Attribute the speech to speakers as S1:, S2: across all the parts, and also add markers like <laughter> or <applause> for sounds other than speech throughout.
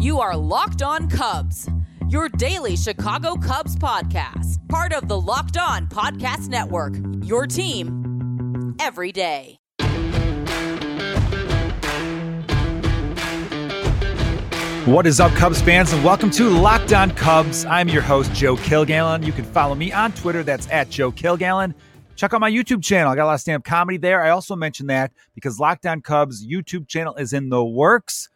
S1: You are Locked On Cubs, your daily Chicago Cubs podcast, part of the Locked On Podcast Network. Your team every day.
S2: What is up, Cubs fans, and welcome to Locked On Cubs. I'm your host, Joe Kilgallon. You can follow me on Twitter. That's at Joe Kilgallon. Check out my YouTube channel. I got a lot of stand up comedy there. I also mentioned that because Locked On Cubs YouTube channel is in the works.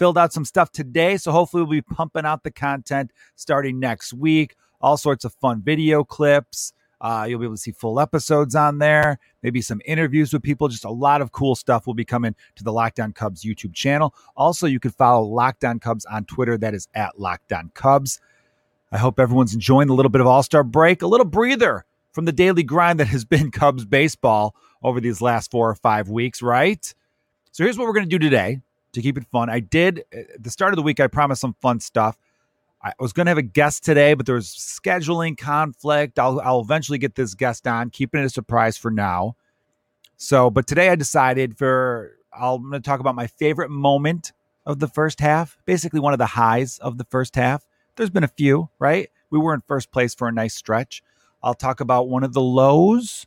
S2: Filled out some stuff today, so hopefully we'll be pumping out the content starting next week. All sorts of fun video clips. Uh, you'll be able to see full episodes on there, maybe some interviews with people. Just a lot of cool stuff will be coming to the Locked On Cubs YouTube channel. Also, you can follow Locked On Cubs on Twitter. That is at Locked On Cubs. I hope everyone's enjoying the little bit of All Star break, a little breather from the daily grind that has been <laughs> Cubs baseball over these last four or five weeks, right? So here's what we're going to do today to keep it fun. I did uh, at the start of the week, I promised some fun stuff. I was going to have a guest today, but there was scheduling conflict. I'll, I'll eventually get this guest on, keeping it a surprise for now. So, but today I decided for I'm going to talk about my favorite moment of the first half, basically one of the highs of the first half. There's been a few, right? We were in first place for a nice stretch. I'll talk about one of the lows,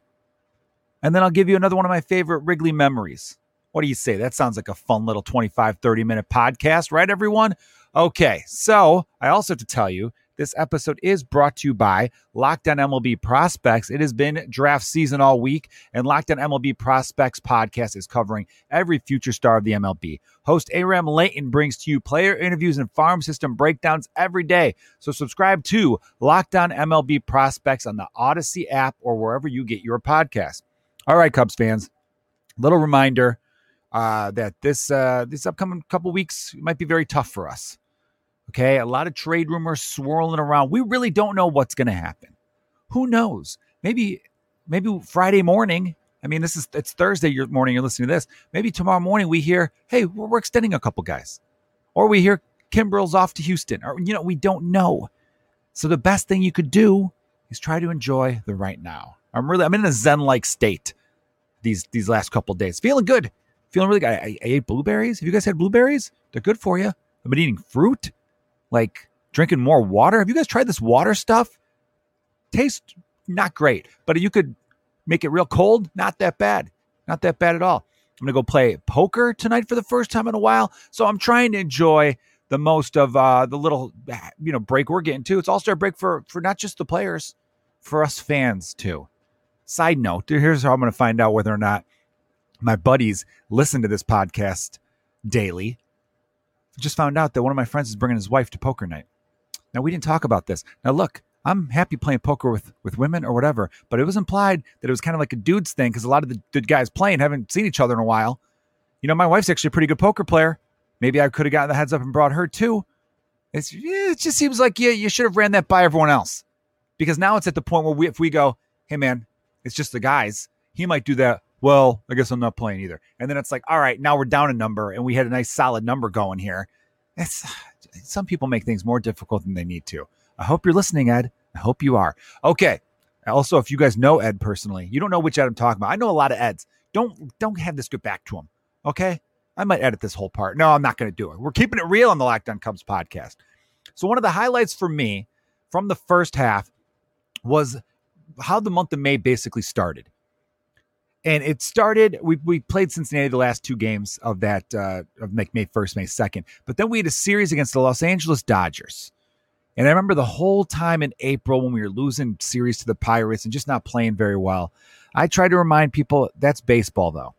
S2: and then I'll give you another one of my favorite Wrigley memories. What do you say? That sounds like a fun little 25, 30 minute podcast, right, everyone? Okay, so I also have to tell you this episode is brought to you by Locked On MLB Prospects. It has been draft season all week, and Locked On MLB Prospects podcast is covering every future star of the MLB. Host Aram Leighton brings to you player interviews and farm system breakdowns every day. So subscribe to Locked On MLB Prospects on the Odyssey app or wherever you get your podcast. All right, Cubs fans, little reminder uh, that this uh, this upcoming couple weeks might be very tough for us. Okay, a lot of trade rumors swirling around. We really don't know what's going to happen. Who knows? Maybe, maybe Friday morning. I mean, this is it's Thursday morning. You're listening to this. Maybe tomorrow morning we hear, hey, we're, extending a couple guys, or we hear Kimbrel's off to Houston, or you know, we don't know. So the best thing you could do is try to enjoy the right now. I'm really, I'm in a zen-like state these these last couple days, feeling good, feeling really good. I, I ate blueberries. Have you guys had blueberries? They're good for you. I've been eating fruit like drinking more water. Have you guys tried this water stuff? Tastes not great, but you could make it real cold. Not that bad. Not that bad at all. I'm gonna go play poker tonight for the first time in a while. So I'm trying to enjoy the most of uh, the little you know break we're getting to. It's All Star break for for not just the players, for us fans too. Side note: Here's how I'm gonna find out whether or not my buddies listen to this podcast daily just found out that one of my friends is bringing his wife to poker night. Now we didn't talk about this. Now look, I'm happy playing poker with with women or whatever, but it was implied that it was kind of like a dude's thing because a lot of the, guys playing haven't seen each other in a while. You know, my wife's actually a pretty good poker player. Maybe I could have gotten the heads up and brought her too. It's it just seems like yeah, you should have ran that by everyone else because now it's at the point where we if we go, hey man, it's just the guys. He might do that well, I guess I'm not playing either. And then it's like, all right, now we're down a number and we had a nice solid number going here. It's some people make things more difficult than they need to. I hope you're listening, Ed. I hope you are. Okay. Also, if you guys know Ed personally, you don't know which Ed I'm talking about. I know a lot of Eds. Don't don't have this get back to him. Okay. I might edit this whole part. No, I'm not going to do it. We're keeping it real on the Locked On Cubs podcast. So one of the highlights for me from the first half was how the month of May basically started and it started. We we played Cincinnati the last two games of that uh, of May first, May second, but then we had a series against the Los Angeles Dodgers. And I remember the whole time in April when we were losing series to the Pirates and just not playing very well. I tried to remind people that's baseball, though.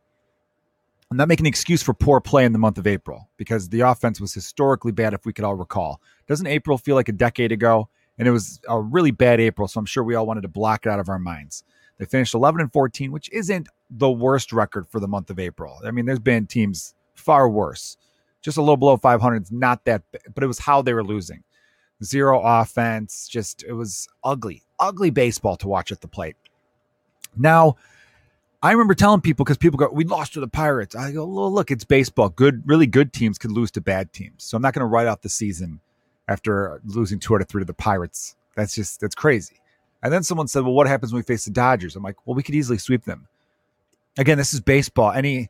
S2: I'm not making an excuse for poor play in the month of April because the offense was historically bad, if we could all recall. Doesn't April feel like a decade ago? And it was a really bad April, so I'm sure we all wanted to block it out of our minds. They finished 11 and 14, which isn't the worst record for the month of April. I mean, there's been teams far worse. Just a little below 500 is not that, but it was how they were losing. Zero offense, just it was ugly, ugly baseball to watch at the plate. Now, I remember telling people because people go, "We lost to the Pirates." I go, well, "Look, it's baseball. Good, really good teams could lose to bad teams. So I'm not going to write off the season after losing two out of three to the Pirates. That's just that's crazy." And then someone said, "Well, what happens when we face the Dodgers?" I'm like, "Well, we could easily sweep them." Again, this is baseball. Any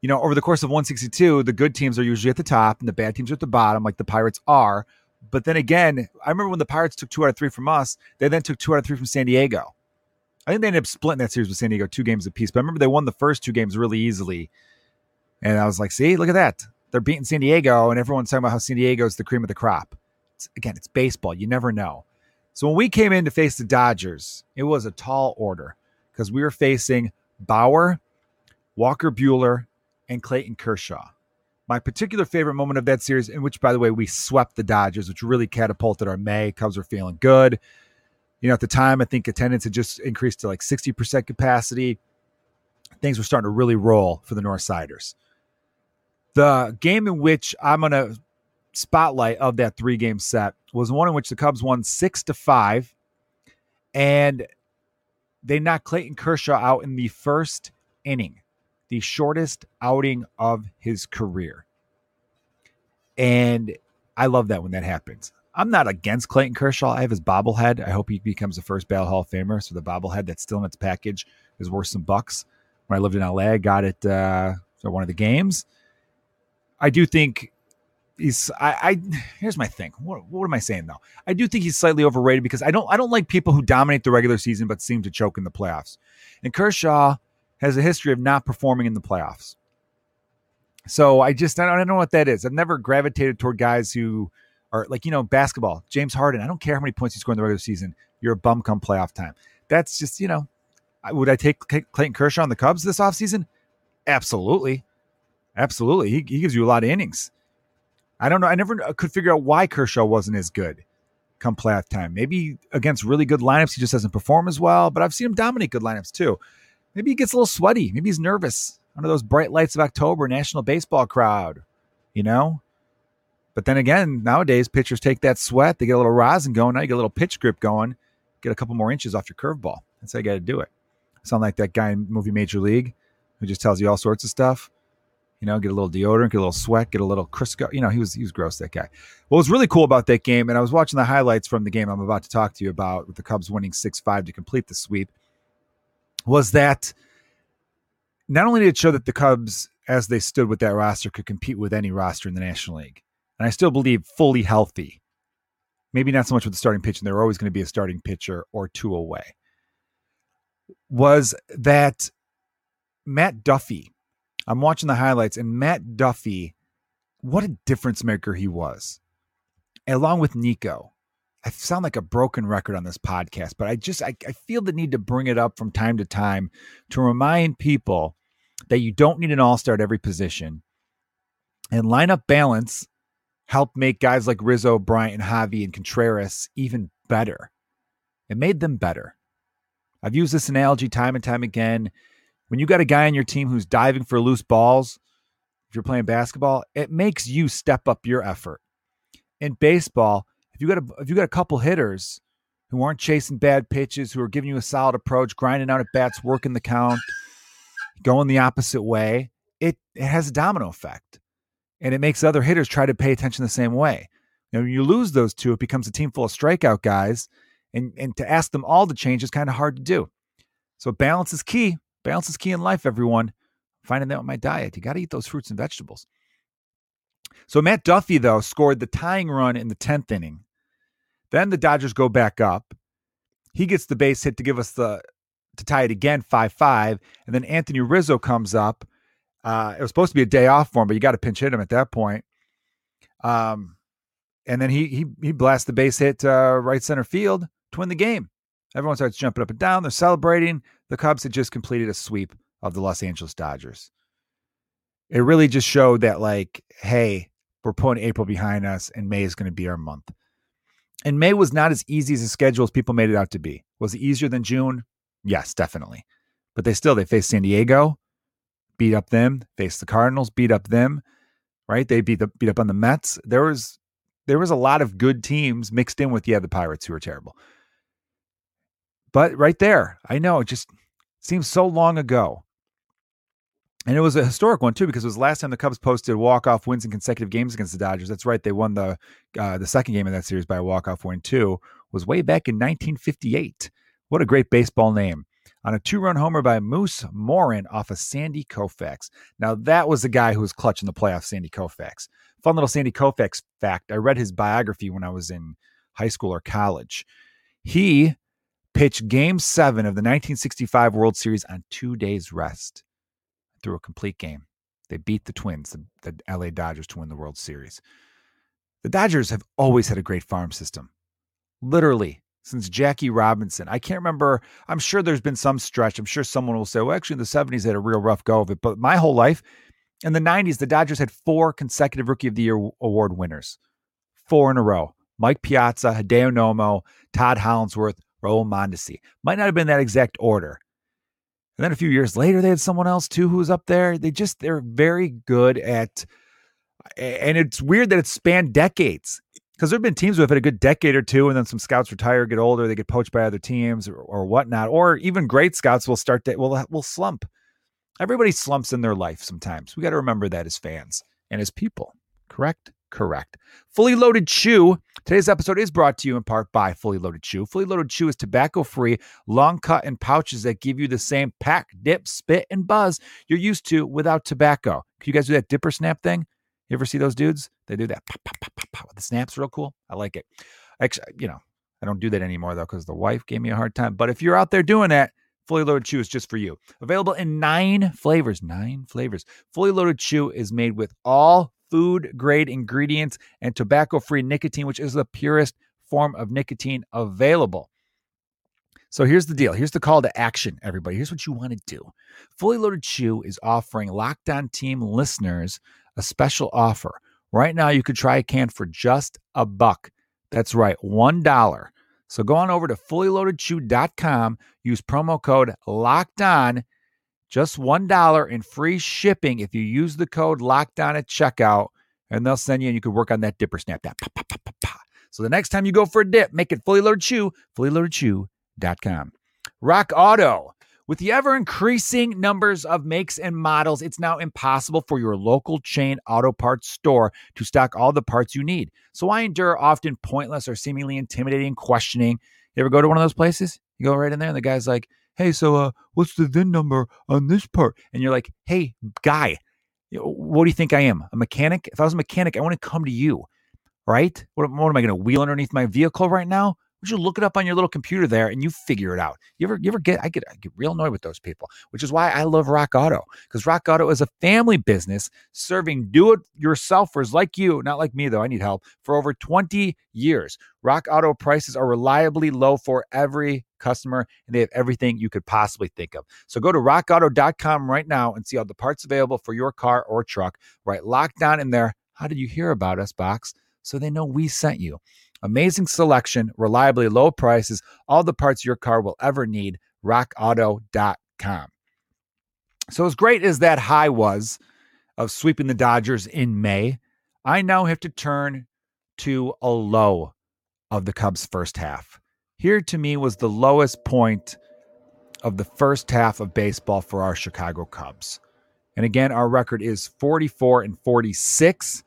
S2: you know, over the course of 162, the good teams are usually at the top and the bad teams are at the bottom, like the Pirates are. But then again, I remember when the Pirates took two out of three from us, they then took two out of three from San Diego. I think they ended up splitting that series with San Diego two games apiece. But I remember they won the first two games really easily. And I was like, see, look at that. They're beating San Diego, and everyone's talking about how San Diego is the cream of the crop. It's, again, it's baseball. You never know. So when we came in to face the Dodgers, it was a tall order because we were facing Bauer, Walker Buehler, and Clayton Kershaw. My particular favorite moment of that series, in which, by the way, we swept the Dodgers, which really catapulted our May. Cubs were feeling good. You know, at the time, I think attendance had just increased to like 60% capacity. Things were starting to really roll for the North Siders. The game in which I'm going to spotlight of that three game set was one in which the Cubs won six to five, and they knocked Clayton Kershaw out in the first inning, the shortest outing of his career. And I love that when that happens. I'm not against Clayton Kershaw. I have his bobblehead. I hope he becomes the first Bell Hall of Famer. So the bobblehead that's still in its package is worth some bucks. When I lived in LA, I got it uh, for one of the games. I do think he's I, I here's my thing. What, what am I saying though? I do think he's slightly overrated because I don't I don't like people who dominate the regular season but seem to choke in the playoffs. And Kershaw has a history of not performing in the playoffs. So I just I don't, I don't know what that is. I've never gravitated toward guys who are like you know basketball. James Harden. I don't care how many points you score in the regular season. You're a bum come playoff time. That's just you know. Would I take Clayton Kershaw on the Cubs this offseason? Absolutely. Absolutely. He, he gives you a lot of innings. I don't know. I never uh, could figure out why Kershaw wasn't as good come playoff time. Maybe against really good lineups, he just doesn't perform as well. But I've seen him dominate good lineups too. Maybe he gets a little sweaty. Maybe he's nervous under those bright lights of October, national baseball crowd, you know? But then again, nowadays pitchers take that sweat, they get a little rosin going. Now you get a little pitch grip going, get a couple more inches off your curveball. That's how you got to do it. Sound like that guy in movie Major League who just tells you all sorts of stuff you know, get a little deodorant, get a little sweat, get a little Crisco. You know, he was he was gross that guy. What was really cool about that game, and I was watching the highlights from the game I'm about to talk to you about, with the Cubs winning six five to complete the sweep, was that not only did it show that the Cubs, as they stood with that roster, could compete with any roster in the National League, and I still believe fully healthy. Maybe not so much with the starting pitch, and there were always going to be a starting pitcher or two away. Was that Matt Duffy I'm watching the highlights, and Matt Duffy, what a difference maker he was, along with Nico. I sound like a broken record on this podcast, but I just I, I feel the need to bring it up from time to time to remind people that you don't need an all-star at every position. And lineup balance helped make guys like Rizzo, Bryant, and Javi and Contreras even better. It made them better. I've used this analogy time and time again when you got a guy on your team who's diving for loose balls, if you're playing basketball, it makes you step up your effort. In baseball, if you got a if you got a couple hitters who aren't chasing bad pitches, who are giving you a solid approach, grinding out at bats, working the count, going the opposite way, it, it has a domino effect. And it makes other hitters try to pay attention the same way. Now, when you lose those two, it becomes a team full of strikeout guys. And, and to ask them all to change is kind of hard to do. So balance is key. Balance is key in life, everyone. Finding that with my diet. You got to eat those fruits and vegetables. So Matt Duffy, though, scored the tying run in the 10th inning. Then the Dodgers go back up. He gets the base hit to give us the to tie it again 5-5. And then Anthony Rizzo comes up. Uh, it was supposed to be a day off for him, but you got to pinch hit him at that point. Um, and then he he he blasts the base hit uh, right center field to win the game. Everyone starts jumping up and down. They're celebrating. The Cubs had just completed a sweep of the Los Angeles Dodgers. It really just showed that, like, hey, we're putting April behind us and May is going to be our month. And May was not as easy as the schedule as people made it out to be. Was it easier than June? Yes, definitely. But they still they faced San Diego, beat up them, faced the Cardinals, beat up them, right? They beat the beat up on the Mets. There was there was a lot of good teams mixed in with yeah the Pirates who were terrible. But right there, I know just seems so long ago. And it was a historic one too because it was the last time the Cubs posted walk-off wins in consecutive games against the Dodgers. That's right, they won the uh, the second game of that series by a walk-off win too. Was way back in 1958. What a great baseball name! on a two run homer by Moose Moryn off of Sandy Koufax. Now, that was the guy who was clutching the playoffs, Sandy Koufax. Fun little Sandy Koufax fact I read his biography when I was in high school or college. He pitched game seven of the 1965 World Series on two days' rest through a complete game. They beat the Twins, the, the LA Dodgers, to win the World Series. The Dodgers have always had a great farm system. Literally, since Jackie Robinson. I can't remember. I'm sure there's been some stretch. I'm sure someone will say, well, actually, in the 70s, they had a real rough go of it. But my whole life, in the 90s, the Dodgers had four consecutive Rookie of the Year award winners, four in a row. Mike Piazza, Hideo Nomo, Todd Hollandsworth, Raul Mondesi. Might not have been that exact order. And then a few years later, they had someone else too who was up there. They just, they're very good at, and it's weird that it's spanned decades because there have been teams who have had a good decade or two, and then some scouts retire, get older, they get poached by other teams or, or whatnot, or even great scouts will start to will will slump. Everybody slumps in their life sometimes. We got to remember that as fans and as people. Correct? Correct. Fully Loaded Chew. Today's episode is brought to you in part by Fully Loaded Chew. Fully Loaded Chew is tobacco free, long cut in pouches that give you the same pack, dip, spit, and buzz you're used to without tobacco. Can you guys do that dipper snap thing? You ever see those dudes? They do that. Pop, pop, pop. The snaps real cool. I like it. Actually, you know, I don't do that anymore though because the wife gave me a hard time. But if you're out there doing that, Fully Loaded Chew is just for you. Available in nine flavors. Nine flavors. Fully Loaded Chew is made with all food grade ingredients and tobacco free nicotine, which is the purest form of nicotine available. So here's the deal. Here's the call to action, everybody. Here's what you want to do. Fully Loaded Chew is offering Locked On Team listeners a special offer. Right now, you could try a can for just a buck. That's right, $1. So go on over to fullyloadedchew.com, use promo code locked on, just $1 in free shipping if you use the code LOCKDOWN at checkout, and they'll send you and you can work on that dipper snap. That pop, pop, pop. So the next time you go for a dip, make it fully loaded chew, fullyloadedchew.com. Rock Auto. With the ever increasing numbers of makes and models, it's now impossible for your local chain auto parts store to stock all the parts you need. So I endure often pointless or seemingly intimidating questioning. You ever go to one of those places? You go right in there and the guy's like, "Hey, so uh what's the VIN number on this part?" And you're like, "Hey, guy, what do you think I am? A mechanic? If I was a mechanic, I want to come to you." Right? What, what am I going to wheel underneath my vehicle right now? You look it up on your little computer there and you figure it out. You ever, you ever get, I get, I get real annoyed with those people, which is why I love Rock Auto because Rock Auto is a family business serving do it yourselfers like you, not like me though. I need help for over 20 years. Rock Auto prices are reliably low for every customer and they have everything you could possibly think of. So go to rockauto.com right now and see all the parts available for your car or truck, right? Locked down in there. How did you hear about us box? So they know we sent you. Amazing selection, reliably low prices, all the parts your car will ever need. RockAuto.com. So, as great as that high was of sweeping the Dodgers in May, I now have to turn to a low of the Cubs' first half. Here to me was the lowest point of the first half of baseball for our Chicago Cubs. And again, our record is 44 and 46.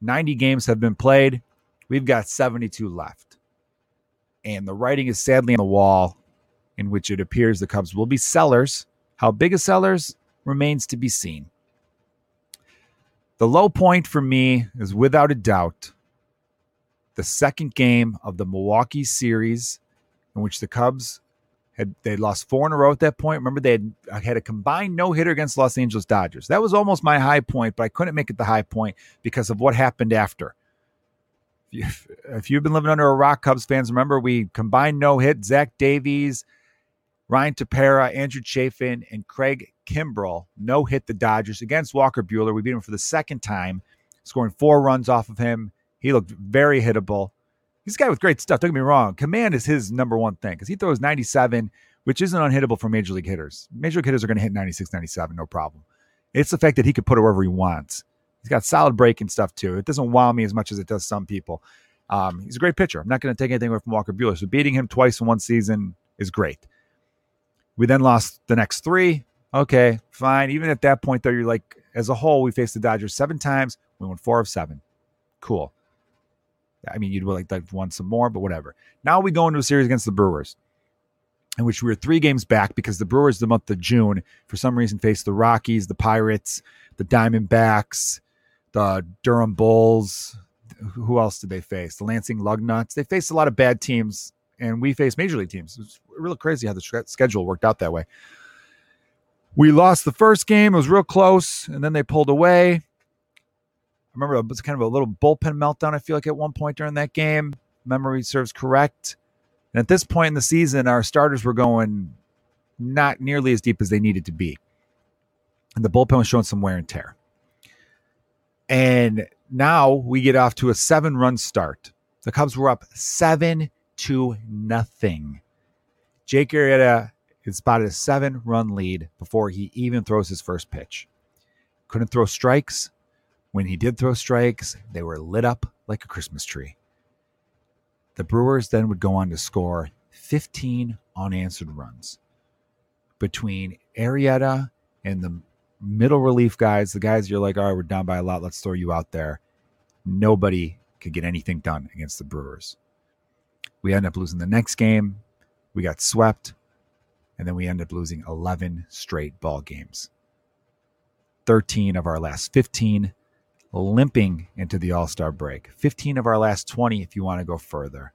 S2: 90 games have been played. We've got 72 left. And the writing is sadly on the wall, in which it appears the Cubs will be sellers. How big a sellers remains to be seen. The low point for me is without a doubt the second game of the Milwaukee series, in which the Cubs had they lost four in a row at that point. Remember, they had had a combined no hitter against Los Angeles Dodgers. That was almost my high point, but I couldn't make it the high point because of what happened after if you've been living under a rock, Cubs fans, remember we combined no hit. Zach Davies, Ryan Tepera, Andrew Chafin, and Craig Kimbrel no hit the Dodgers against Walker Buehler. We beat him for the second time, scoring four runs off of him. He looked very hittable. He's a guy with great stuff. Don't get me wrong. Command is his number one thing because he throws 97, which isn't unhittable for major league hitters. Major league hitters are going to hit 96, 97, no problem. It's the fact that he could put it wherever he wants. He's got solid breaking stuff too. It doesn't wow me as much as it does some people. Um, he's a great pitcher. I'm not going to take anything away from Walker Buehler. So beating him twice in one season is great. We then lost the next three. Okay, fine. Even at that point, though, you're like, as a whole, we faced the Dodgers seven times. We won four of seven. Cool. I mean, you'd like like won some more, but whatever. Now we go into a series against the Brewers. in which we were three games back because the Brewers, the month of June, for some reason faced the Rockies, the Pirates, the Diamondbacks, the Durham Bulls. Who else did they face? The Lansing Lugnuts. They faced a lot of bad teams, and we faced major league teams. It was really crazy how the schedule worked out that way. We lost the first game. It was real close, and then they pulled away. I remember it was kind of a little bullpen meltdown, I feel like, at one point during that game. Memory serves correct. And at this point in the season, our starters were going not nearly as deep as they needed to be. And the bullpen was showing some wear and tear. And now we get off to a seven run start. The Cubs were up seven to nothing. Jake Arrieta had spotted a seven run lead before he even throws his first pitch. Couldn't throw strikes. When he did throw strikes, they were lit up like a Christmas tree. The Brewers then would go on to score 15 unanswered runs. Between Arrieta and the middle relief guys, the guys you're like, all right, we're down by a lot, let's throw you out there. Nobody could get anything done against the Brewers. We end up losing the next game. We got swept, and then we end up losing 11 straight ball games. 13 of our last 15 limping into the All Star break. 15 of our last 20, if you want to go further.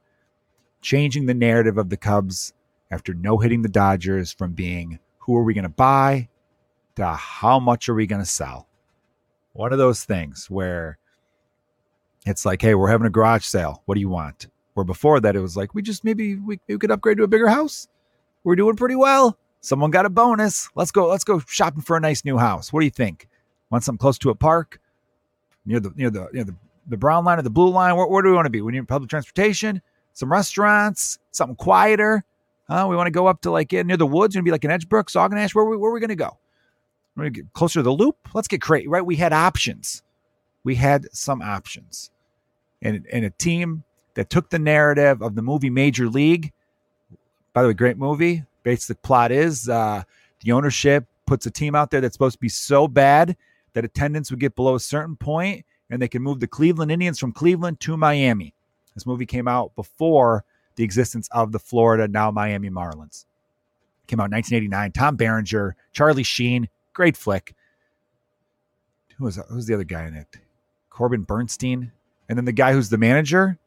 S2: Changing the narrative of the Cubs after no hitting the Dodgers from being who are we going to buy to how much are we going to sell. One of those things where it's like, hey, we're having a garage sale. What do you want? Where before that, it was like, we just maybe we, we could upgrade to a bigger house. We're doing pretty well. Someone got a bonus. Let's go. Let's go shopping for a nice new house. What do you think? Want something close to a park? near the near the near the, the brown line or the blue line? Where, where do we want to be? We need public transportation, some restaurants, something quieter. Uh, we want to go up to like near the woods. Going to be like an Edgebrook, Sauganash. Where, where, where are we going to go? To get closer to the loop. Let's get crazy, right? We had options. We had some options, and and a team that took the narrative of the movie Major League. By the way, great movie. Basic plot is uh, the ownership puts a team out there that's supposed to be so bad that attendance would get below a certain point and they can move the Cleveland Indians from Cleveland to Miami. This movie came out before the existence of the Florida, now Miami Marlins. Came out in 1989. Tom Berenger, Charlie Sheen, great flick. Who was, the other guy in it? Corbin Bernsen. And then the guy who's the manager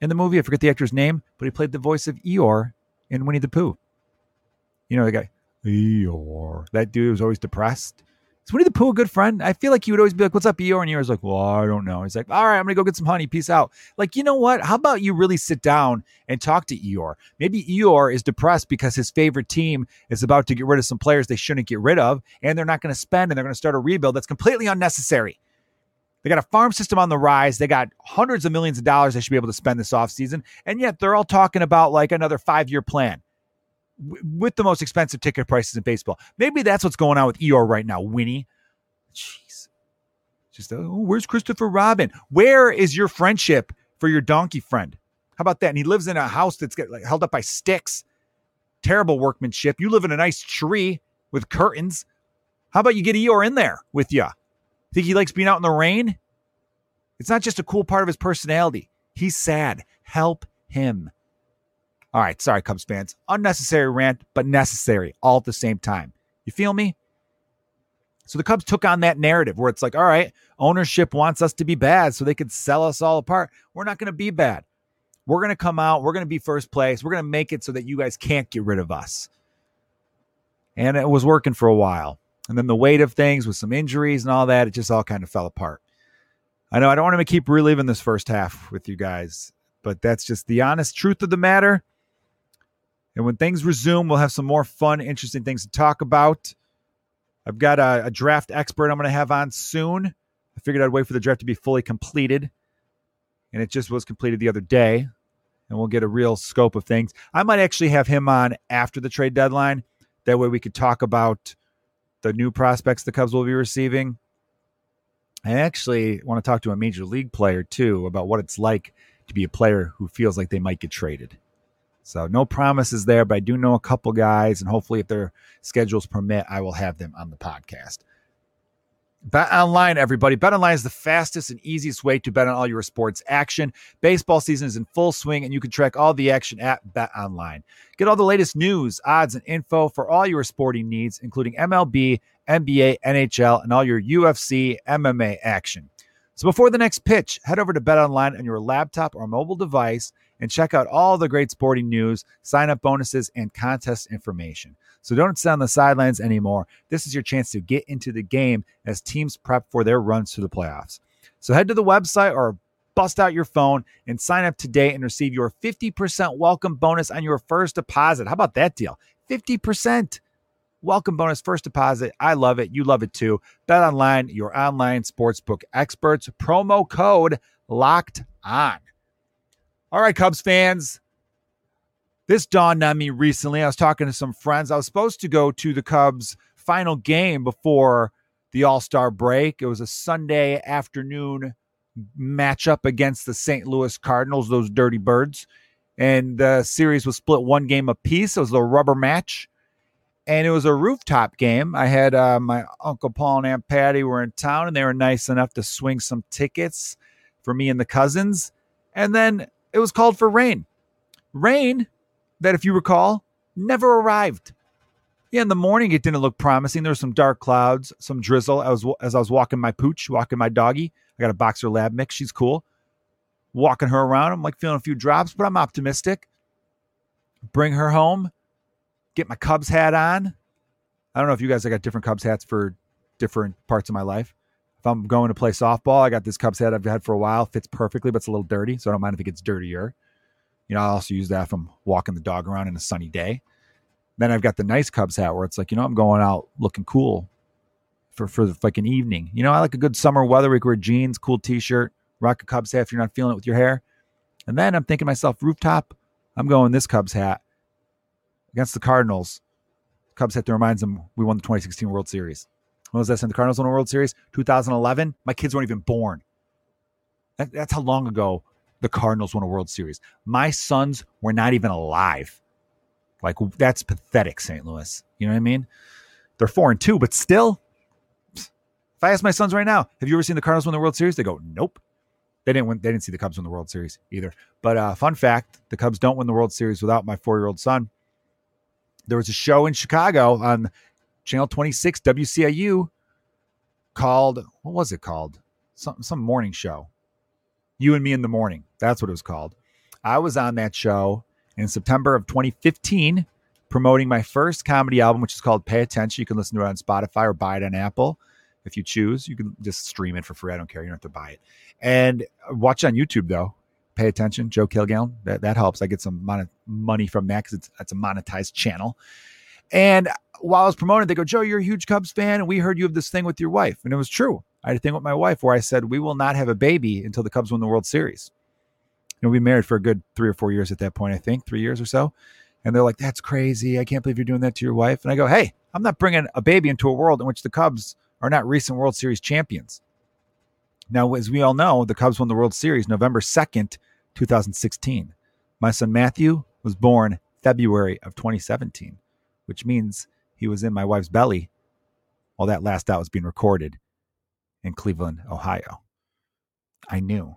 S2: in the movie, I forget the actor's name, but he played the voice of Eeyore in Winnie the Pooh. You know, the guy, Eeyore. That dude was always depressed. Is Winnie the Pooh a good friend? I feel like he would always be like, What's up, Eeyore? And Eeyore's like, Well, I don't know. He's like, All right, I'm going to go get some honey. Peace out. Like, you know what? How about you really sit down and talk to Eeyore? Maybe Eeyore is depressed because his favorite team is about to get rid of some players they shouldn't get rid of, and they're not going to spend and they're going to start a rebuild that's completely unnecessary. They got a farm system on the rise. They got hundreds of millions of dollars they should be able to spend this offseason. And yet they're all talking about like another five year plan with the most expensive ticket prices in baseball. Maybe that's what's going on with Eeyore right now, Winnie. Jeez. Just, uh, oh, where's Christopher Robin? Where is your friendship for your donkey friend? How about that? And he lives in a house that's get, like, held up by sticks. Terrible workmanship. You live in a nice tree with curtains. How about you get Eeyore in there with you? Think he likes being out in the rain? It's not just a cool part of his personality. He's sad. Help him. All right, sorry, Cubs fans. Unnecessary rant, but necessary all at the same time. You feel me? So the Cubs took on that narrative where it's like, all right, ownership wants us to be bad so they could sell us all apart. We're not going to be bad. We're going to come out. We're going to be first place. We're going to make it so that you guys can't get rid of us. And it was working for a while. And then the weight of things with some injuries and all that, it just all kind of fell apart. I know I don't want to keep reliving this first half with you guys, but that's just the honest truth of the matter. And when things resume, we'll have some more fun, interesting things to talk about. I've got a, a draft expert I'm going to have on soon. I figured I'd wait for the draft to be fully completed, and it just was completed the other day, and we'll get a real scope of things. I might actually have him on after the trade deadline. That way, we could talk about the new prospects the Cubs will be receiving. I actually want to talk to a major league player too about what it's like to be a player who feels like they might get traded. So no promises there, but I do know a couple guys, and hopefully, if their schedules permit, I will have them on the podcast. Bet online, everybody. Bet online is the fastest and easiest way to bet on all your sports action. Baseball season is in full swing, and you can track all the action at Bet Online. Get all the latest news, odds, and info for all your sporting needs, including MLB, NBA, NHL, and all your UFC, MMA action. So before the next pitch, head over to Bet Online on your laptop or mobile device and check out all the great sporting news, sign up bonuses, and contest information. So don't sit on the sidelines anymore. This is your chance to get into the game as teams prep for their runs to the playoffs. So head to the website or bust out your phone and sign up today and receive your 50% welcome bonus on your first deposit. How about that deal? 50% welcome bonus first deposit. I love it. You love it too. Bet online, your online sportsbook experts. Promo code locked on. All right, Cubs fans, this dawned on me recently. I was talking to some friends. I was supposed to go to the Cubs' final game before the All Star break. It was a Sunday afternoon matchup against the St. Louis Cardinals, those dirty birds. And the series was split one game apiece. It was a rubber match. And it was a rooftop game. I had uh, my Uncle Paul and Aunt Patty were in town, and they were nice enough to swing some tickets for me and the cousins. And then it was called for rain. Rain that, if you recall, never arrived. Yeah, in the morning it didn't look promising. There were some dark clouds, some drizzle. I was as I was walking my pooch, walking my doggy. I got a boxer lab mix. She's cool. Walking her around, I'm like feeling a few drops, but I'm optimistic. Bring her home, get my Cubs hat on. I don't know if you guys I got different Cubs hats for different parts of my life. If I'm going to play softball, I got this Cubs hat I've had for a while. Fits perfectly, but it's a little dirty, so I don't mind if it gets dirtier. You know, I also use that from walking the dog around in a sunny day. Then I've got the nice Cubs hat where it's like, you know, I'm going out looking cool for for like an evening. You know, I like a good summer weather. We wear jeans, cool t-shirt, rock a Cubs hat if you're not feeling it with your hair. And then I'm thinking myself, rooftop, I'm going this Cubs hat against the Cardinals. Cubs hat that reminds them we won the 2016 World Series. When was that? Since the Cardinals won the World Series? 2011. My kids weren't even born. That, that's how long ago the Cardinals won a World Series. My sons were not even alive. Like that's pathetic, St. Louis. You know what I mean? They're four and two, but still. If I ask my sons right now, have you ever seen the Cardinals win the World Series? They go, nope. They didn't win. They didn't see the Cubs win the World Series either. But uh, fun fact: the Cubs don't win the World Series without my four-year-old son. There was a show in Chicago on Channel 26 WCIU called what was it called? Some some morning show. You and Me in the Morning. That's what it was called. I was on that show in September of 2015 promoting my first comedy album, which is called Pay Attention. You can listen to it on Spotify or buy it on Apple if you choose. You can just stream it for free. I don't care. You don't have to buy it. And watch on YouTube, though. Pay attention, Joe Kilgallon. That, that helps. I get some mon- money from that because it's, it's a monetized channel. And while I was promoting, they go, Joe, you're a huge Cubs fan, and we heard you have this thing with your wife. And it was true. I had a thing with my wife where I said, we will not have a baby until the Cubs win the World Series. Know, we married for a good three or four years at that point, I think, three years or so. And they're like, that's crazy. I can't believe you're doing that to your wife. And I go, hey, I'm not bringing a baby into a world in which the Cubs are not recent World Series champions. Now, as we all know, the Cubs won the World Series November 2nd, 2016. My son Matthew was born February of 2017, which means he was in my wife's belly while that last out was being recorded in Cleveland, Ohio. I knew.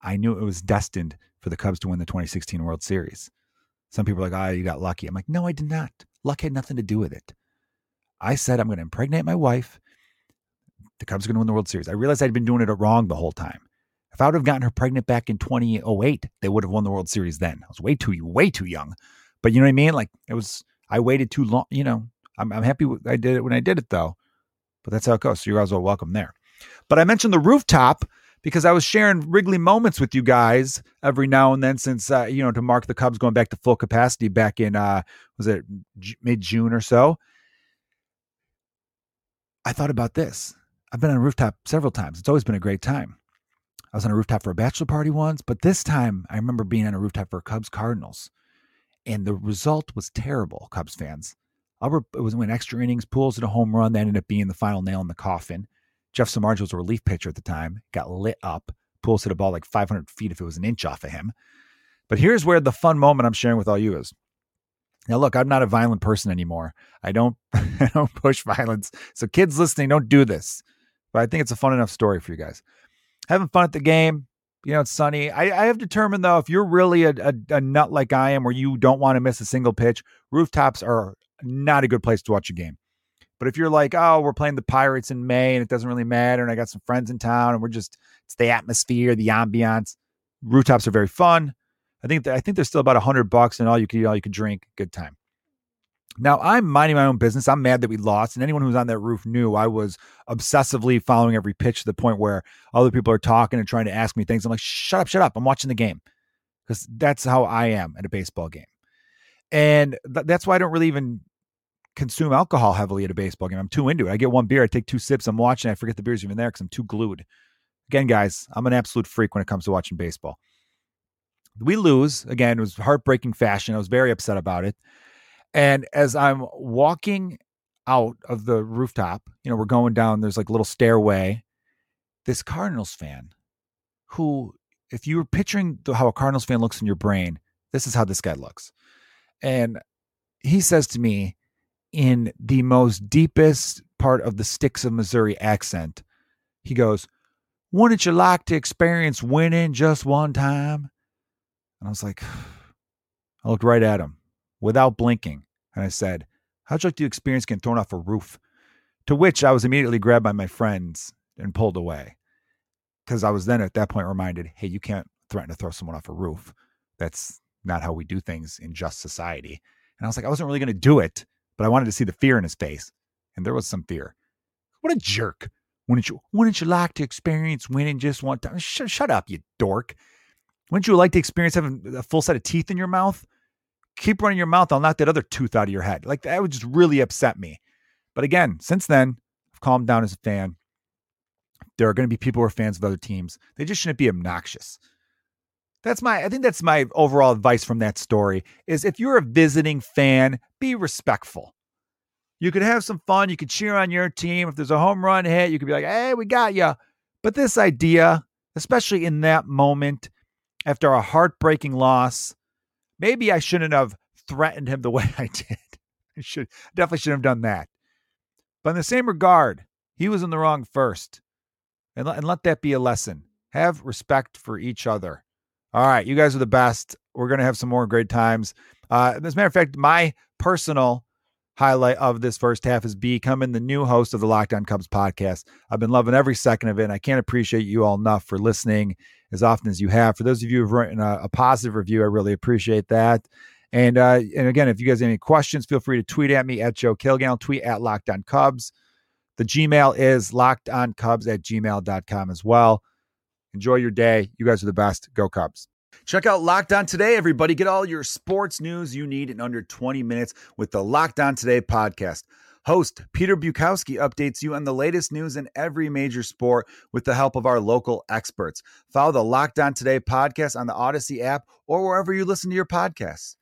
S2: I knew it was destined for the Cubs to win the 2016 World Series. Some people are like, oh, you got lucky. I'm like, no, I did not. Luck had nothing to do with it. I said, I'm going to impregnate my wife. The Cubs are going to win the World Series. I realized I'd been doing it wrong the whole time. If I would have gotten her pregnant back in 2008, they would have won the World Series then. I was way too, way too young. But you know what I mean? Like it was, I waited too long. You know, I'm, I'm happy I did it when I did it though. But that's how it goes. So you guys are welcome there. But I mentioned the rooftop because I was sharing Wrigley moments with you guys every now and then since uh, you know to mark the Cubs going back to full capacity back in uh was it mid June or so. I thought about this. I've been on rooftop several times. It's always been a great time. I was on a rooftop for a bachelor party once, but this time I remember being on a rooftop for Cubs Cardinals, and the result was terrible. Cubs fans. Albert it was when extra innings, Pujols at a home run that ended up being the final nail in the coffin. Jeff Samardzija was a relief pitcher at the time, got lit up. Pujols hit a ball like 500 feet if it was an inch off of him. But here's where the fun moment I'm sharing with all you is. Now, look, I'm not a violent person anymore. I don't, <laughs> I don't push violence. So, kids listening, don't do this. but I think it's a fun enough story for you guys. Having fun at the game. You know, it's sunny. I, I have determined though, if you're really a, a, a nut like I am, where you don't want to miss a single pitch, rooftops are not a good place to watch a game. But if you're like, oh, we're playing the Pirates in May and it doesn't really matter, and I got some friends in town and we're just it's the atmosphere, the ambiance. Rooftops are very fun. I think I think they're still about hundred bucks and all you can eat, all you can drink. Good time. Now I'm minding my own business. I'm mad that we lost, and anyone who's on that roof knew I was obsessively following every pitch to the point where other people are talking and trying to ask me things. I'm like, shut up, shut up. I'm watching the game because that's how I am at a baseball game, and th- that's why I don't really even consume alcohol heavily at a baseball game. I'm too into it. I get one beer, I take two sips, I'm watching, I forget the beer's even there because I'm too glued. Again, guys, I'm an absolute freak when it comes to watching baseball. We lose. Again, it was heartbreaking fashion. I was very upset about it. And as I'm walking out of the rooftop, you know, we're going down, there's like a little stairway. This Cardinals fan, who, if you were picturing how a Cardinals fan looks in your brain, this is how this guy looks. And he says to me in the most deepest part of the Sticks of Missouri accent, he goes, Wouldn't you like to experience winning just one time? And I was like, <sighs> I looked right at him without blinking. And I said, How'd you like to experience getting thrown off a roof? To which I was immediately grabbed by my friends and pulled away. Because I was then at that point reminded, hey, you can't threaten to throw someone off a roof. That's not how we do things in just society. And I was like, I wasn't really going to do it, but I wanted to see the fear in his face. And there was some fear. What a jerk. Wouldn't you, wouldn't you like to experience winning just one time? Sh- shut up, you dork. Wouldn't you like to experience having a full set of teeth in your mouth? Keep running your mouth. I'll knock that other tooth out of your head. Like that would just really upset me. But again, since then, I've calmed down as a fan. There are going to be people who are fans of other teams. They just shouldn't be obnoxious. That's my I think that's my overall advice from that story is if you're a visiting fan, be respectful. You could have some fun, you could cheer on your team. If there's a home run hit, you could be like, "Hey, we got you." But this idea, especially in that moment after a heartbreaking loss, maybe I shouldn't have threatened him the <laughs> way I did. I should definitely shouldn't have done that. But in the same regard, he was in the wrong first. And, and let that be a lesson. Have respect for each other. All right, you guys are the best. We're going to have some more great times. Uh, as a matter of fact, my personal highlight of this first half is becoming the new host of the Locked On Cubs podcast. I've been loving every second of it. And I can't appreciate you all enough for listening as often as you have. For those of you who've written a, a positive review, I really appreciate that. And uh, and again, if you guys have any questions, feel free to tweet at me at Joe Kilgallon, tweet at Locked On Cubs. The Gmail is lockedoncubs at gmail.com as well. Enjoy your day. You guys are the best. Go Cubs. Check out Locked On Today, everybody. Get all your sports news you need in under 20 minutes with the Locked On Today podcast. Host Peter Bukowski updates you on the latest news in every major sport with the help of our local experts. Follow the Locked On Today podcast on the Odyssey app or wherever you listen to your podcasts.